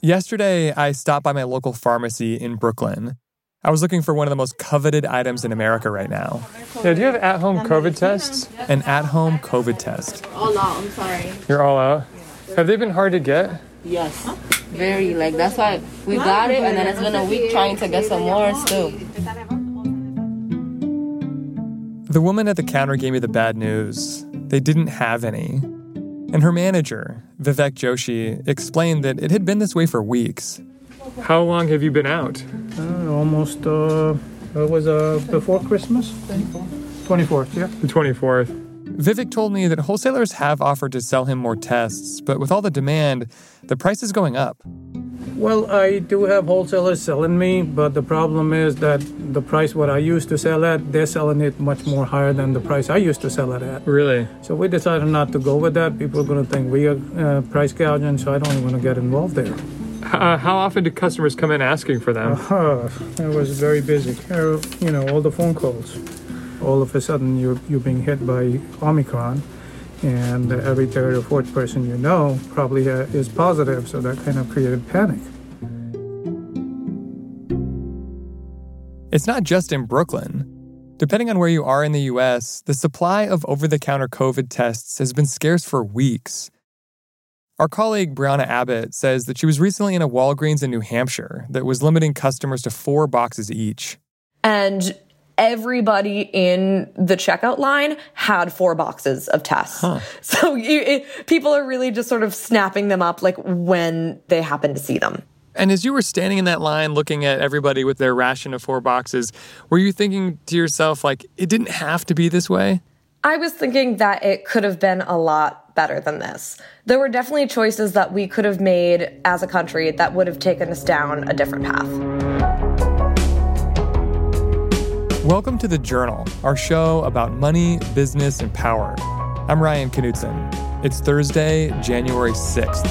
Yesterday, I stopped by my local pharmacy in Brooklyn. I was looking for one of the most coveted items in America right now. Yeah, do you have at home COVID tests? An at home COVID test. All out, I'm sorry. You're all out? Have they been hard to get? Yes. Very, like, that's why we got it, and then it's been a week trying to get some more still. The woman at the counter gave me the bad news. They didn't have any. And her manager, Vivek Joshi, explained that it had been this way for weeks. How long have you been out? Uh, almost, uh, it was uh, before Christmas? 24th, yeah. The 24th. Vivek told me that wholesalers have offered to sell him more tests, but with all the demand, the price is going up. Well, I do have wholesalers selling me, but the problem is that the price what I used to sell at, they're selling it much more higher than the price I used to sell it at. Really? So we decided not to go with that. People are going to think we are uh, price gouging, so I don't want to get involved there. Uh, how often do customers come in asking for them? Uh, I was very busy. Uh, you know, all the phone calls. All of a sudden, you're, you're being hit by Omicron and every third or fourth person you know probably uh, is positive, so that kind of created panic. It's not just in Brooklyn. Depending on where you are in the US, the supply of over the counter COVID tests has been scarce for weeks. Our colleague Brianna Abbott says that she was recently in a Walgreens in New Hampshire that was limiting customers to four boxes each. And everybody in the checkout line had four boxes of tests. Huh. So you, it, people are really just sort of snapping them up like when they happen to see them. And as you were standing in that line looking at everybody with their ration of four boxes, were you thinking to yourself, like, it didn't have to be this way? I was thinking that it could have been a lot better than this. There were definitely choices that we could have made as a country that would have taken us down a different path. Welcome to The Journal, our show about money, business, and power. I'm Ryan Knutson. It's Thursday, January 6th.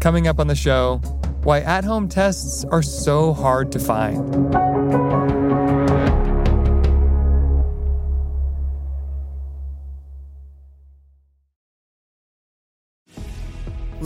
Coming up on the show, why at home tests are so hard to find.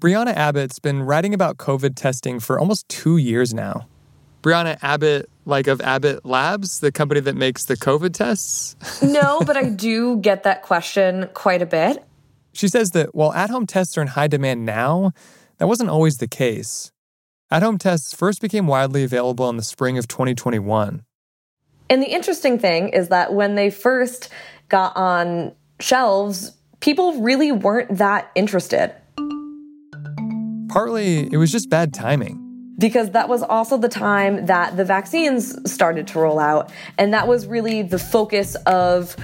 Brianna Abbott's been writing about COVID testing for almost two years now. Brianna Abbott, like of Abbott Labs, the company that makes the COVID tests? no, but I do get that question quite a bit. She says that while at home tests are in high demand now, that wasn't always the case. At home tests first became widely available in the spring of 2021. And the interesting thing is that when they first got on shelves, people really weren't that interested. Partly, it was just bad timing. Because that was also the time that the vaccines started to roll out. And that was really the focus of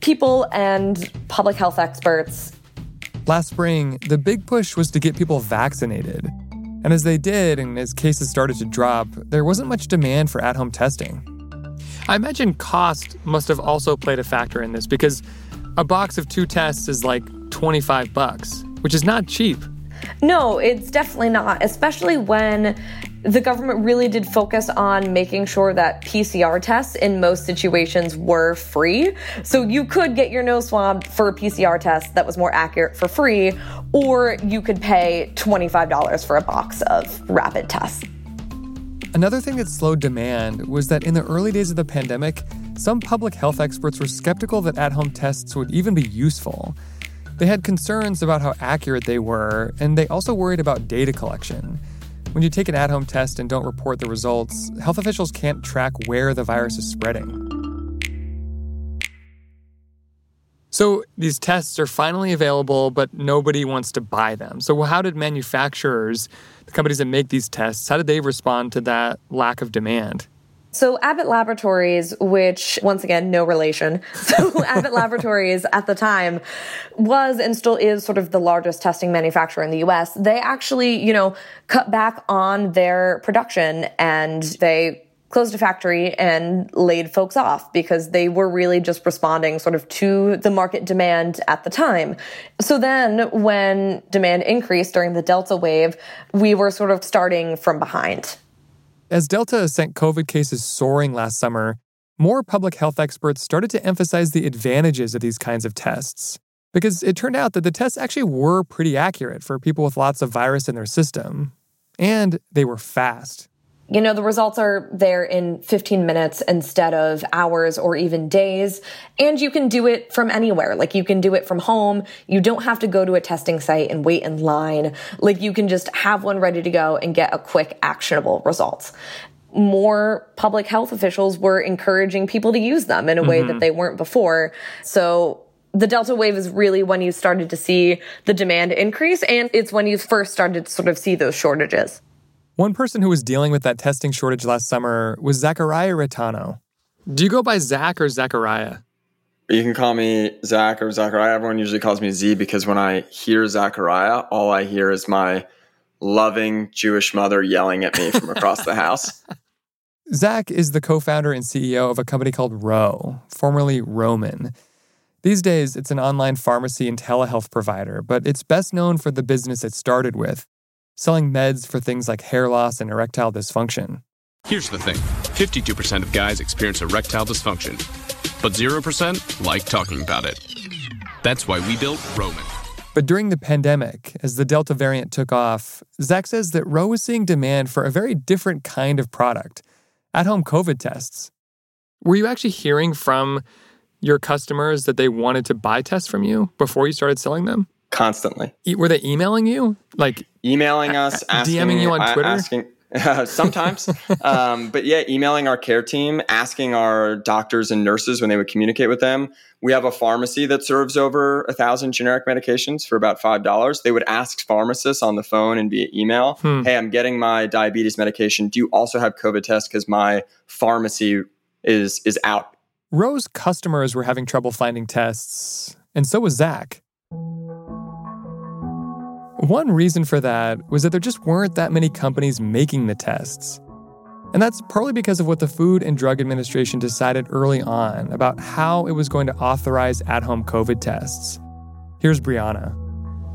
people and public health experts. Last spring, the big push was to get people vaccinated. And as they did, and as cases started to drop, there wasn't much demand for at home testing. I imagine cost must have also played a factor in this because a box of two tests is like 25 bucks, which is not cheap. No, it's definitely not, especially when the government really did focus on making sure that PCR tests in most situations were free. So you could get your nose swabbed for a PCR test that was more accurate for free, or you could pay $25 for a box of rapid tests. Another thing that slowed demand was that in the early days of the pandemic, some public health experts were skeptical that at home tests would even be useful. They had concerns about how accurate they were, and they also worried about data collection. When you take an at home test and don't report the results, health officials can't track where the virus is spreading. So these tests are finally available, but nobody wants to buy them. So, how did manufacturers, the companies that make these tests, how did they respond to that lack of demand? So Abbott Laboratories, which once again, no relation. So Abbott Laboratories at the time was and still is sort of the largest testing manufacturer in the US. They actually, you know, cut back on their production and they closed a factory and laid folks off because they were really just responding sort of to the market demand at the time. So then when demand increased during the Delta wave, we were sort of starting from behind. As Delta sent COVID cases soaring last summer, more public health experts started to emphasize the advantages of these kinds of tests. Because it turned out that the tests actually were pretty accurate for people with lots of virus in their system. And they were fast. You know, the results are there in 15 minutes instead of hours or even days. And you can do it from anywhere. Like you can do it from home. You don't have to go to a testing site and wait in line. Like you can just have one ready to go and get a quick actionable result. More public health officials were encouraging people to use them in a way mm-hmm. that they weren't before. So the Delta wave is really when you started to see the demand increase and it's when you first started to sort of see those shortages. One person who was dealing with that testing shortage last summer was Zachariah Reitano. Do you go by Zach or Zachariah? You can call me Zach or Zachariah. Everyone usually calls me Z because when I hear Zachariah, all I hear is my loving Jewish mother yelling at me from across the house. Zach is the co founder and CEO of a company called Ro, formerly Roman. These days, it's an online pharmacy and telehealth provider, but it's best known for the business it started with selling meds for things like hair loss and erectile dysfunction. Here's the thing 52% of guys experience erectile dysfunction, but 0% like talking about it. That's why we built Roman. But during the pandemic, as the Delta variant took off, Zach says that Ro was seeing demand for a very different kind of product at home COVID tests. Were you actually hearing from your customers that they wanted to buy tests from you before you started selling them? Constantly. E- were they emailing you? Like emailing us, asking, DMing you on Twitter? Asking, uh, sometimes. um, but yeah, emailing our care team, asking our doctors and nurses when they would communicate with them. We have a pharmacy that serves over a thousand generic medications for about five dollars. They would ask pharmacists on the phone and via email, hmm. "Hey, I'm getting my diabetes medication. Do you also have COVID tests? Because my pharmacy is is out." Ro's customers were having trouble finding tests, and so was Zach. One reason for that was that there just weren't that many companies making the tests. And that's partly because of what the Food and Drug Administration decided early on about how it was going to authorize at home COVID tests. Here's Brianna.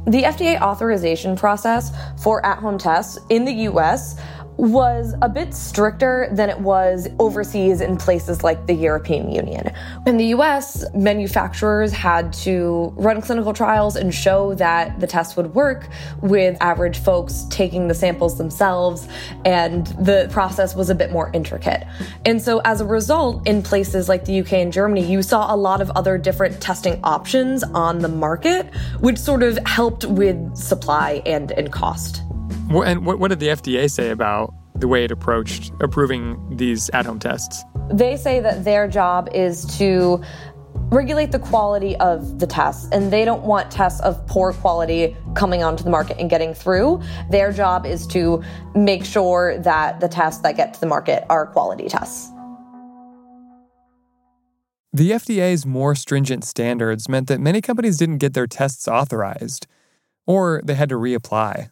The FDA authorization process for at home tests in the US was a bit stricter than it was overseas in places like the European Union. In the US, manufacturers had to run clinical trials and show that the test would work with average folks taking the samples themselves, and the process was a bit more intricate. And so, as a result, in places like the UK and Germany, you saw a lot of other different testing options on the market, which sort of helped with supply and, and cost. And what, what did the FDA say about the way it approached approving these at home tests? They say that their job is to regulate the quality of the tests, and they don't want tests of poor quality coming onto the market and getting through. Their job is to make sure that the tests that get to the market are quality tests. The FDA's more stringent standards meant that many companies didn't get their tests authorized, or they had to reapply.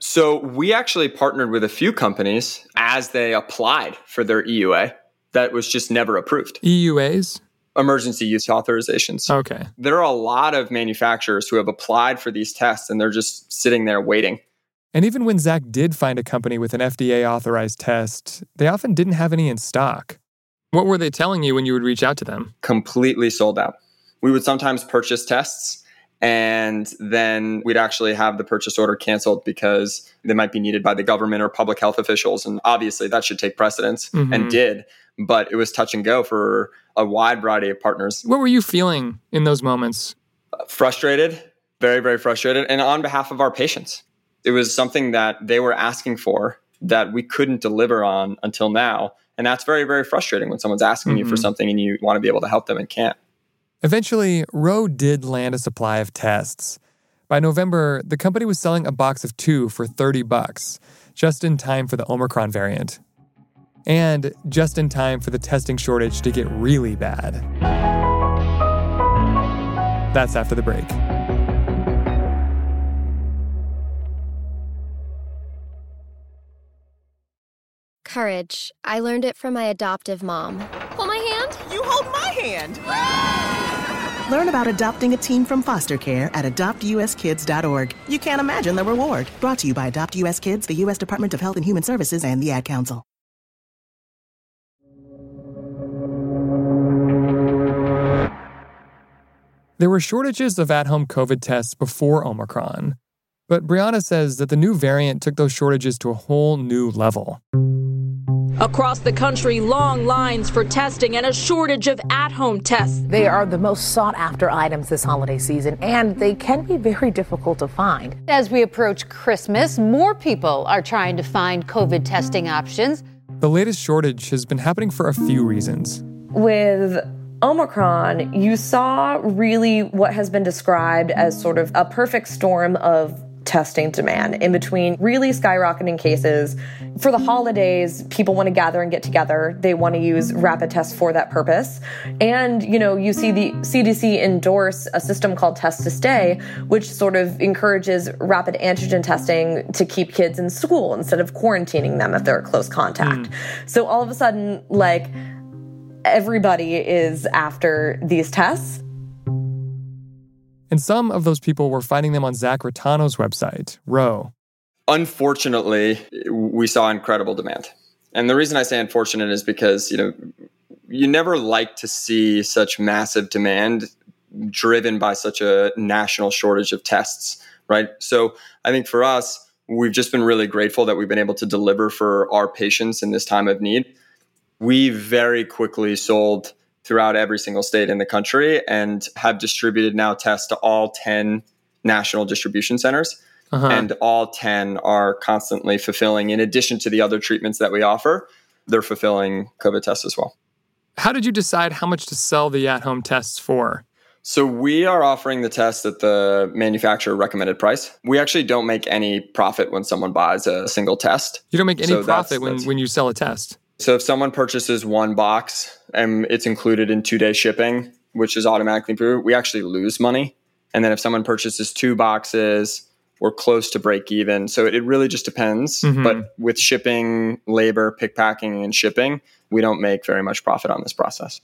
So we actually partnered with a few companies as they applied for their EUA that was just never approved. EUAs? Emergency use authorizations. Okay. There are a lot of manufacturers who have applied for these tests and they're just sitting there waiting. And even when Zach did find a company with an FDA authorized test, they often didn't have any in stock. What were they telling you when you would reach out to them? Completely sold out. We would sometimes purchase tests and then we'd actually have the purchase order canceled because they might be needed by the government or public health officials and obviously that should take precedence mm-hmm. and did but it was touch and go for a wide variety of partners what were you feeling in those moments uh, frustrated very very frustrated and on behalf of our patients it was something that they were asking for that we couldn't deliver on until now and that's very very frustrating when someone's asking mm-hmm. you for mm-hmm. something and you want to be able to help them and can't Eventually, Ro did land a supply of tests. By November, the company was selling a box of two for 30 bucks, just in time for the Omicron variant. and just in time for the testing shortage to get really bad. That's after the break. Courage. I learned it from my adoptive mom. Hold my hand. You hold my hand. Learn about adopting a team from foster care at adoptuskids.org. You can't imagine the reward. Brought to you by Adopt US Kids, the U.S. Department of Health and Human Services, and the Ad Council. There were shortages of at home COVID tests before Omicron, but Brianna says that the new variant took those shortages to a whole new level. Across the country, long lines for testing and a shortage of at home tests. They are the most sought after items this holiday season, and they can be very difficult to find. As we approach Christmas, more people are trying to find COVID testing options. The latest shortage has been happening for a few reasons. With Omicron, you saw really what has been described as sort of a perfect storm of testing demand in between really skyrocketing cases. For the holidays, people want to gather and get together. They want to use rapid tests for that purpose. And, you know, you see the CDC endorse a system called Test to Stay, which sort of encourages rapid antigen testing to keep kids in school instead of quarantining them if they're a close contact. Mm. So all of a sudden, like, everybody is after these tests. And some of those people were finding them on Zach Reitano's website, Ro. Unfortunately, we saw incredible demand. And the reason I say unfortunate is because, you know, you never like to see such massive demand driven by such a national shortage of tests, right? So I think for us, we've just been really grateful that we've been able to deliver for our patients in this time of need. We very quickly sold throughout every single state in the country and have distributed now tests to all 10 national distribution centers. Uh-huh. And all 10 are constantly fulfilling, in addition to the other treatments that we offer, they're fulfilling COVID tests as well. How did you decide how much to sell the at home tests for? So we are offering the test at the manufacturer recommended price. We actually don't make any profit when someone buys a single test. You don't make any so profit that's, when, that's, when you sell a test. So if someone purchases one box and it's included in two day shipping, which is automatically approved, we actually lose money. And then if someone purchases two boxes, we're close to break even. So it really just depends. Mm-hmm. But with shipping, labor, pick packing, and shipping, we don't make very much profit on this process.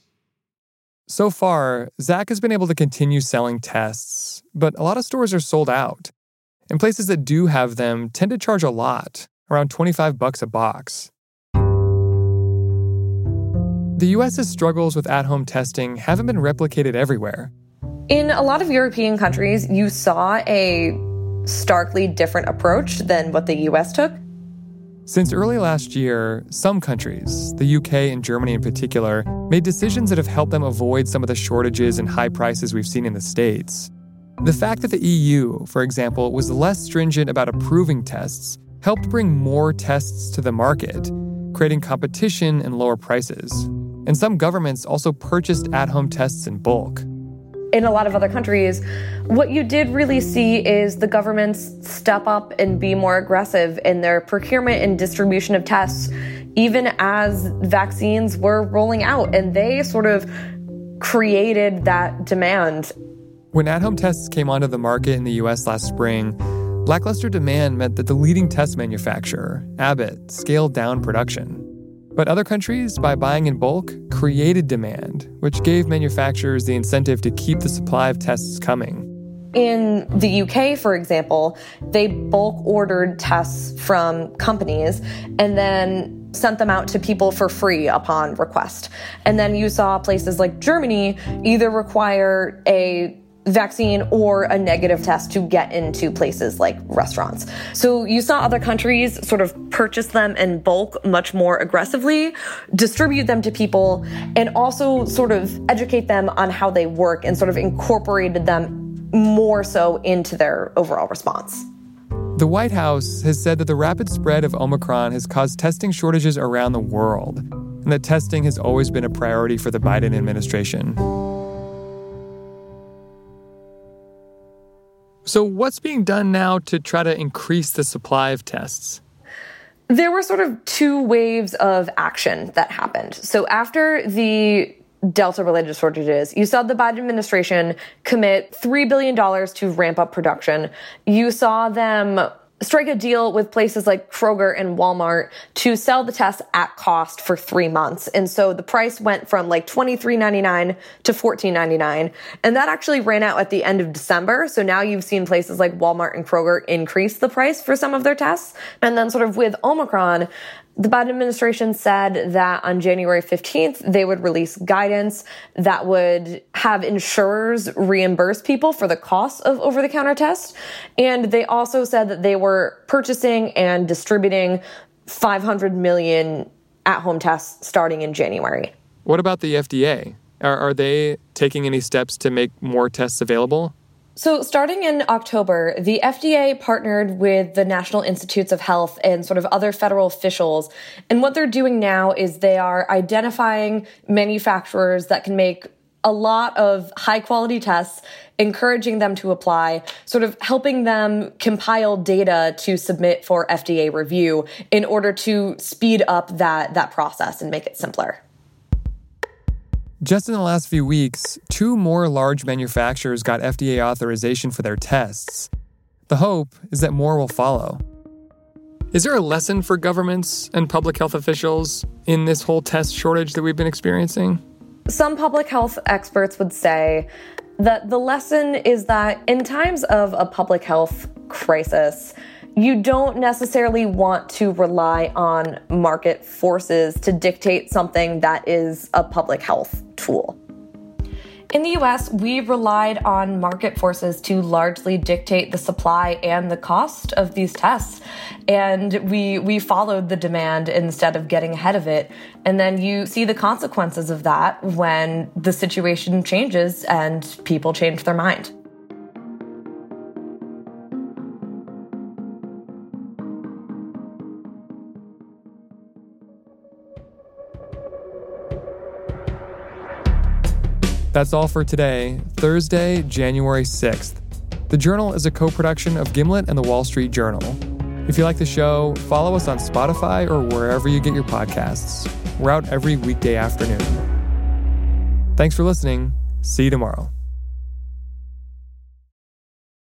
So far, Zach has been able to continue selling tests, but a lot of stores are sold out. And places that do have them tend to charge a lot, around 25 bucks a box. The US's struggles with at home testing haven't been replicated everywhere. In a lot of European countries, you saw a starkly different approach than what the US took. Since early last year, some countries, the UK and Germany in particular, made decisions that have helped them avoid some of the shortages and high prices we've seen in the States. The fact that the EU, for example, was less stringent about approving tests helped bring more tests to the market, creating competition and lower prices. And some governments also purchased at home tests in bulk. In a lot of other countries, what you did really see is the governments step up and be more aggressive in their procurement and distribution of tests, even as vaccines were rolling out. And they sort of created that demand. When at home tests came onto the market in the US last spring, Lackluster demand meant that the leading test manufacturer, Abbott, scaled down production. But other countries, by buying in bulk, created demand, which gave manufacturers the incentive to keep the supply of tests coming. In the UK, for example, they bulk ordered tests from companies and then sent them out to people for free upon request. And then you saw places like Germany either require a vaccine or a negative test to get into places like restaurants. So you saw other countries sort of purchase them in bulk much more aggressively, distribute them to people, and also sort of educate them on how they work and sort of incorporated them more so into their overall response. The White House has said that the rapid spread of Omicron has caused testing shortages around the world, and that testing has always been a priority for the Biden administration. So, what's being done now to try to increase the supply of tests? There were sort of two waves of action that happened. So after the Delta related shortages. You saw the Biden administration commit $3 billion to ramp up production. You saw them strike a deal with places like Kroger and Walmart to sell the test at cost for three months. And so the price went from like $23.99 to $14.99. And that actually ran out at the end of December. So now you've seen places like Walmart and Kroger increase the price for some of their tests. And then sort of with Omicron, the Biden administration said that on January 15th, they would release guidance that would have insurers reimburse people for the cost of over the counter tests. And they also said that they were purchasing and distributing 500 million at home tests starting in January. What about the FDA? Are, are they taking any steps to make more tests available? So, starting in October, the FDA partnered with the National Institutes of Health and sort of other federal officials. And what they're doing now is they are identifying manufacturers that can make a lot of high quality tests, encouraging them to apply, sort of helping them compile data to submit for FDA review in order to speed up that, that process and make it simpler. Just in the last few weeks, two more large manufacturers got FDA authorization for their tests. The hope is that more will follow. Is there a lesson for governments and public health officials in this whole test shortage that we've been experiencing? Some public health experts would say that the lesson is that in times of a public health crisis, you don't necessarily want to rely on market forces to dictate something that is a public health tool. In the US, we've relied on market forces to largely dictate the supply and the cost of these tests. And we, we followed the demand instead of getting ahead of it. And then you see the consequences of that when the situation changes and people change their mind. That's all for today, Thursday, January 6th. The Journal is a co production of Gimlet and the Wall Street Journal. If you like the show, follow us on Spotify or wherever you get your podcasts. We're out every weekday afternoon. Thanks for listening. See you tomorrow.